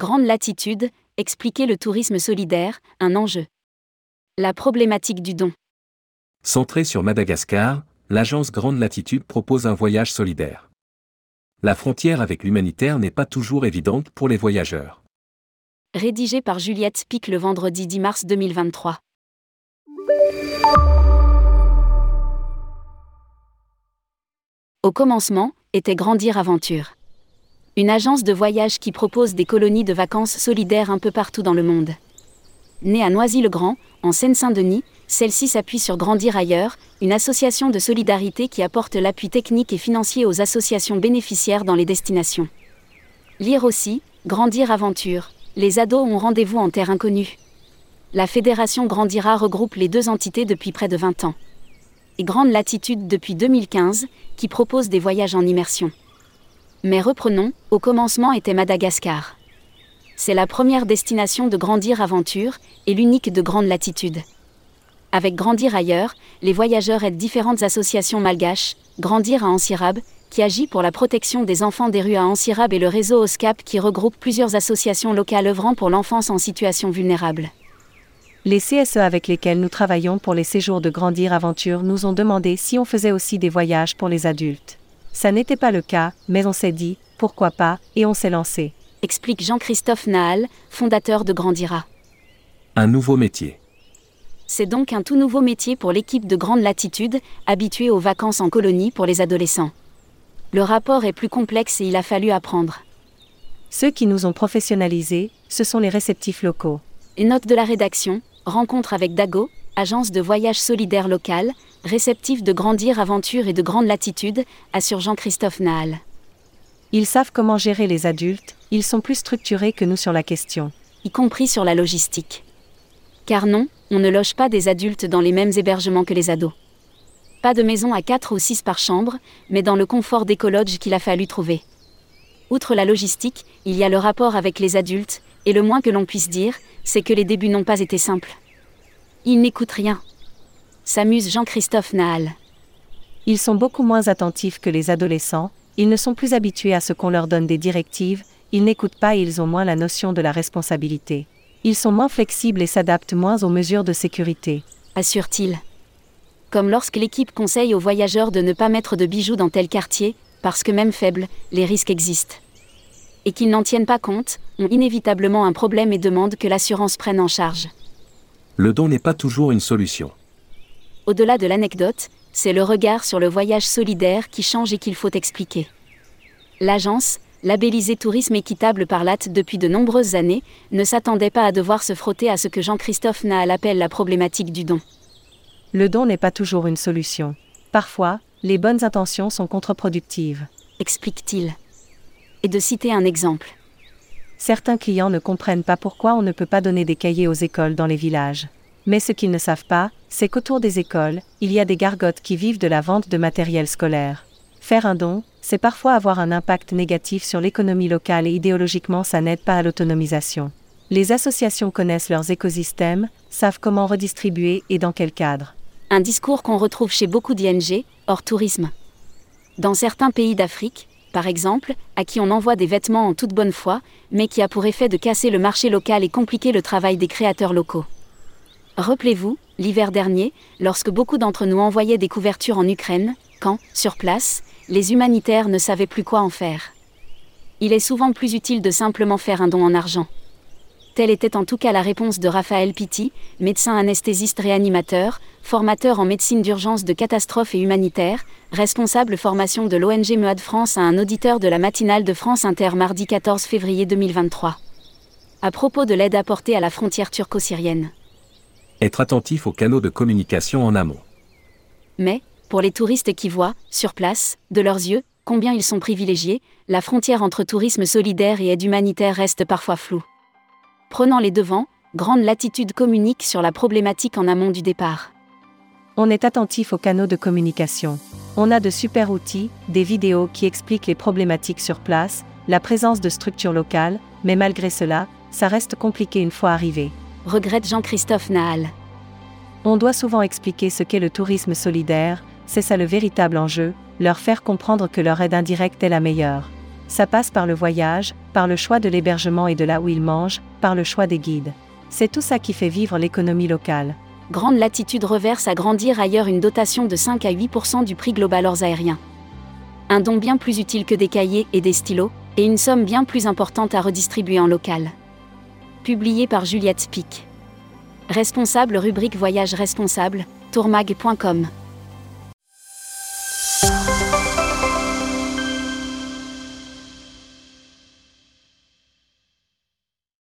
Grande latitude, expliquer le tourisme solidaire, un enjeu. La problématique du don. Centrée sur Madagascar, l'agence Grande Latitude propose un voyage solidaire. La frontière avec l'humanitaire n'est pas toujours évidente pour les voyageurs. Rédigé par Juliette Pic le vendredi 10 mars 2023. Au commencement, était Grandir Aventure. Une agence de voyage qui propose des colonies de vacances solidaires un peu partout dans le monde. Née à Noisy-le-Grand, en Seine-Saint-Denis, celle-ci s'appuie sur Grandir ailleurs, une association de solidarité qui apporte l'appui technique et financier aux associations bénéficiaires dans les destinations. Lire aussi, Grandir Aventure. Les ados ont rendez-vous en terre inconnue. La fédération Grandira regroupe les deux entités depuis près de 20 ans. Et Grande Latitude depuis 2015, qui propose des voyages en immersion. Mais reprenons, au commencement était Madagascar. C'est la première destination de Grandir Aventure, et l'unique de Grande Latitude. Avec Grandir ailleurs, les voyageurs aident différentes associations malgaches, Grandir à Ancirab, qui agit pour la protection des enfants des rues à Ancirab et le réseau OSCAP qui regroupe plusieurs associations locales œuvrant pour l'enfance en situation vulnérable. Les CSE avec lesquels nous travaillons pour les séjours de Grandir Aventure nous ont demandé si on faisait aussi des voyages pour les adultes. Ça n'était pas le cas, mais on s'est dit, pourquoi pas, et on s'est lancé. Explique Jean-Christophe Nahal, fondateur de Grandira. Un nouveau métier. C'est donc un tout nouveau métier pour l'équipe de Grande Latitude, habituée aux vacances en colonie pour les adolescents. Le rapport est plus complexe et il a fallu apprendre. Ceux qui nous ont professionnalisés, ce sont les réceptifs locaux. Et note de la rédaction, rencontre avec Dago, agence de voyage solidaire locale, réceptif de Grandir Aventure et de Grande Latitude, assure Jean-Christophe Nahal. Ils savent comment gérer les adultes, ils sont plus structurés que nous sur la question. Y compris sur la logistique. Car non, on ne loge pas des adultes dans les mêmes hébergements que les ados. Pas de maison à 4 ou 6 par chambre, mais dans le confort d'écologe qu'il a fallu trouver. Outre la logistique, il y a le rapport avec les adultes, et le moins que l'on puisse dire, c'est que les débuts n'ont pas été simples. Ils n'écoutent rien. S'amuse Jean-Christophe Nahal. Ils sont beaucoup moins attentifs que les adolescents, ils ne sont plus habitués à ce qu'on leur donne des directives, ils n'écoutent pas et ils ont moins la notion de la responsabilité. Ils sont moins flexibles et s'adaptent moins aux mesures de sécurité. Assure-t-il. Comme lorsque l'équipe conseille aux voyageurs de ne pas mettre de bijoux dans tel quartier, parce que même faibles, les risques existent. Et qu'ils n'en tiennent pas compte, ont inévitablement un problème et demandent que l'assurance prenne en charge. Le don n'est pas toujours une solution. Au-delà de l'anecdote, c'est le regard sur le voyage solidaire qui change et qu'il faut expliquer. L'agence, labellisé tourisme équitable par l'AT depuis de nombreuses années, ne s'attendait pas à devoir se frotter à ce que Jean-Christophe Nahal appelle la problématique du don. Le don n'est pas toujours une solution. Parfois, les bonnes intentions sont contre-productives. Explique-t-il. Et de citer un exemple. Certains clients ne comprennent pas pourquoi on ne peut pas donner des cahiers aux écoles dans les villages. Mais ce qu'ils ne savent pas, c'est qu'autour des écoles, il y a des gargotes qui vivent de la vente de matériel scolaire. Faire un don, c'est parfois avoir un impact négatif sur l'économie locale et idéologiquement ça n'aide pas à l'autonomisation. Les associations connaissent leurs écosystèmes, savent comment redistribuer et dans quel cadre. Un discours qu'on retrouve chez beaucoup d'ING, hors tourisme. Dans certains pays d'Afrique, par exemple, à qui on envoie des vêtements en toute bonne foi, mais qui a pour effet de casser le marché local et compliquer le travail des créateurs locaux. Rappelez-vous, l'hiver dernier, lorsque beaucoup d'entre nous envoyaient des couvertures en Ukraine, quand, sur place, les humanitaires ne savaient plus quoi en faire. Il est souvent plus utile de simplement faire un don en argent. Telle était en tout cas la réponse de Raphaël Pitti, médecin anesthésiste réanimateur, formateur en médecine d'urgence de catastrophe et humanitaire, responsable formation de l'ONG MEAD France à un auditeur de la matinale de France Inter mardi 14 février 2023. À propos de l'aide apportée à la frontière turco-syrienne. Être attentif aux canaux de communication en amont. Mais, pour les touristes qui voient, sur place, de leurs yeux, combien ils sont privilégiés, la frontière entre tourisme solidaire et aide humanitaire reste parfois floue. Prenant les devants, Grande Latitude communique sur la problématique en amont du départ. On est attentif aux canaux de communication. On a de super outils, des vidéos qui expliquent les problématiques sur place, la présence de structures locales, mais malgré cela, ça reste compliqué une fois arrivé. Regrette Jean-Christophe Nahal. On doit souvent expliquer ce qu'est le tourisme solidaire, c'est ça le véritable enjeu, leur faire comprendre que leur aide indirecte est la meilleure. Ça passe par le voyage, par le choix de l'hébergement et de là où ils mangent, par le choix des guides. C'est tout ça qui fait vivre l'économie locale. Grande Latitude reverse à grandir ailleurs une dotation de 5 à 8% du prix global hors aérien. Un don bien plus utile que des cahiers et des stylos, et une somme bien plus importante à redistribuer en local. Publié par Juliette Spic. Responsable rubrique Voyage responsable, tourmag.com.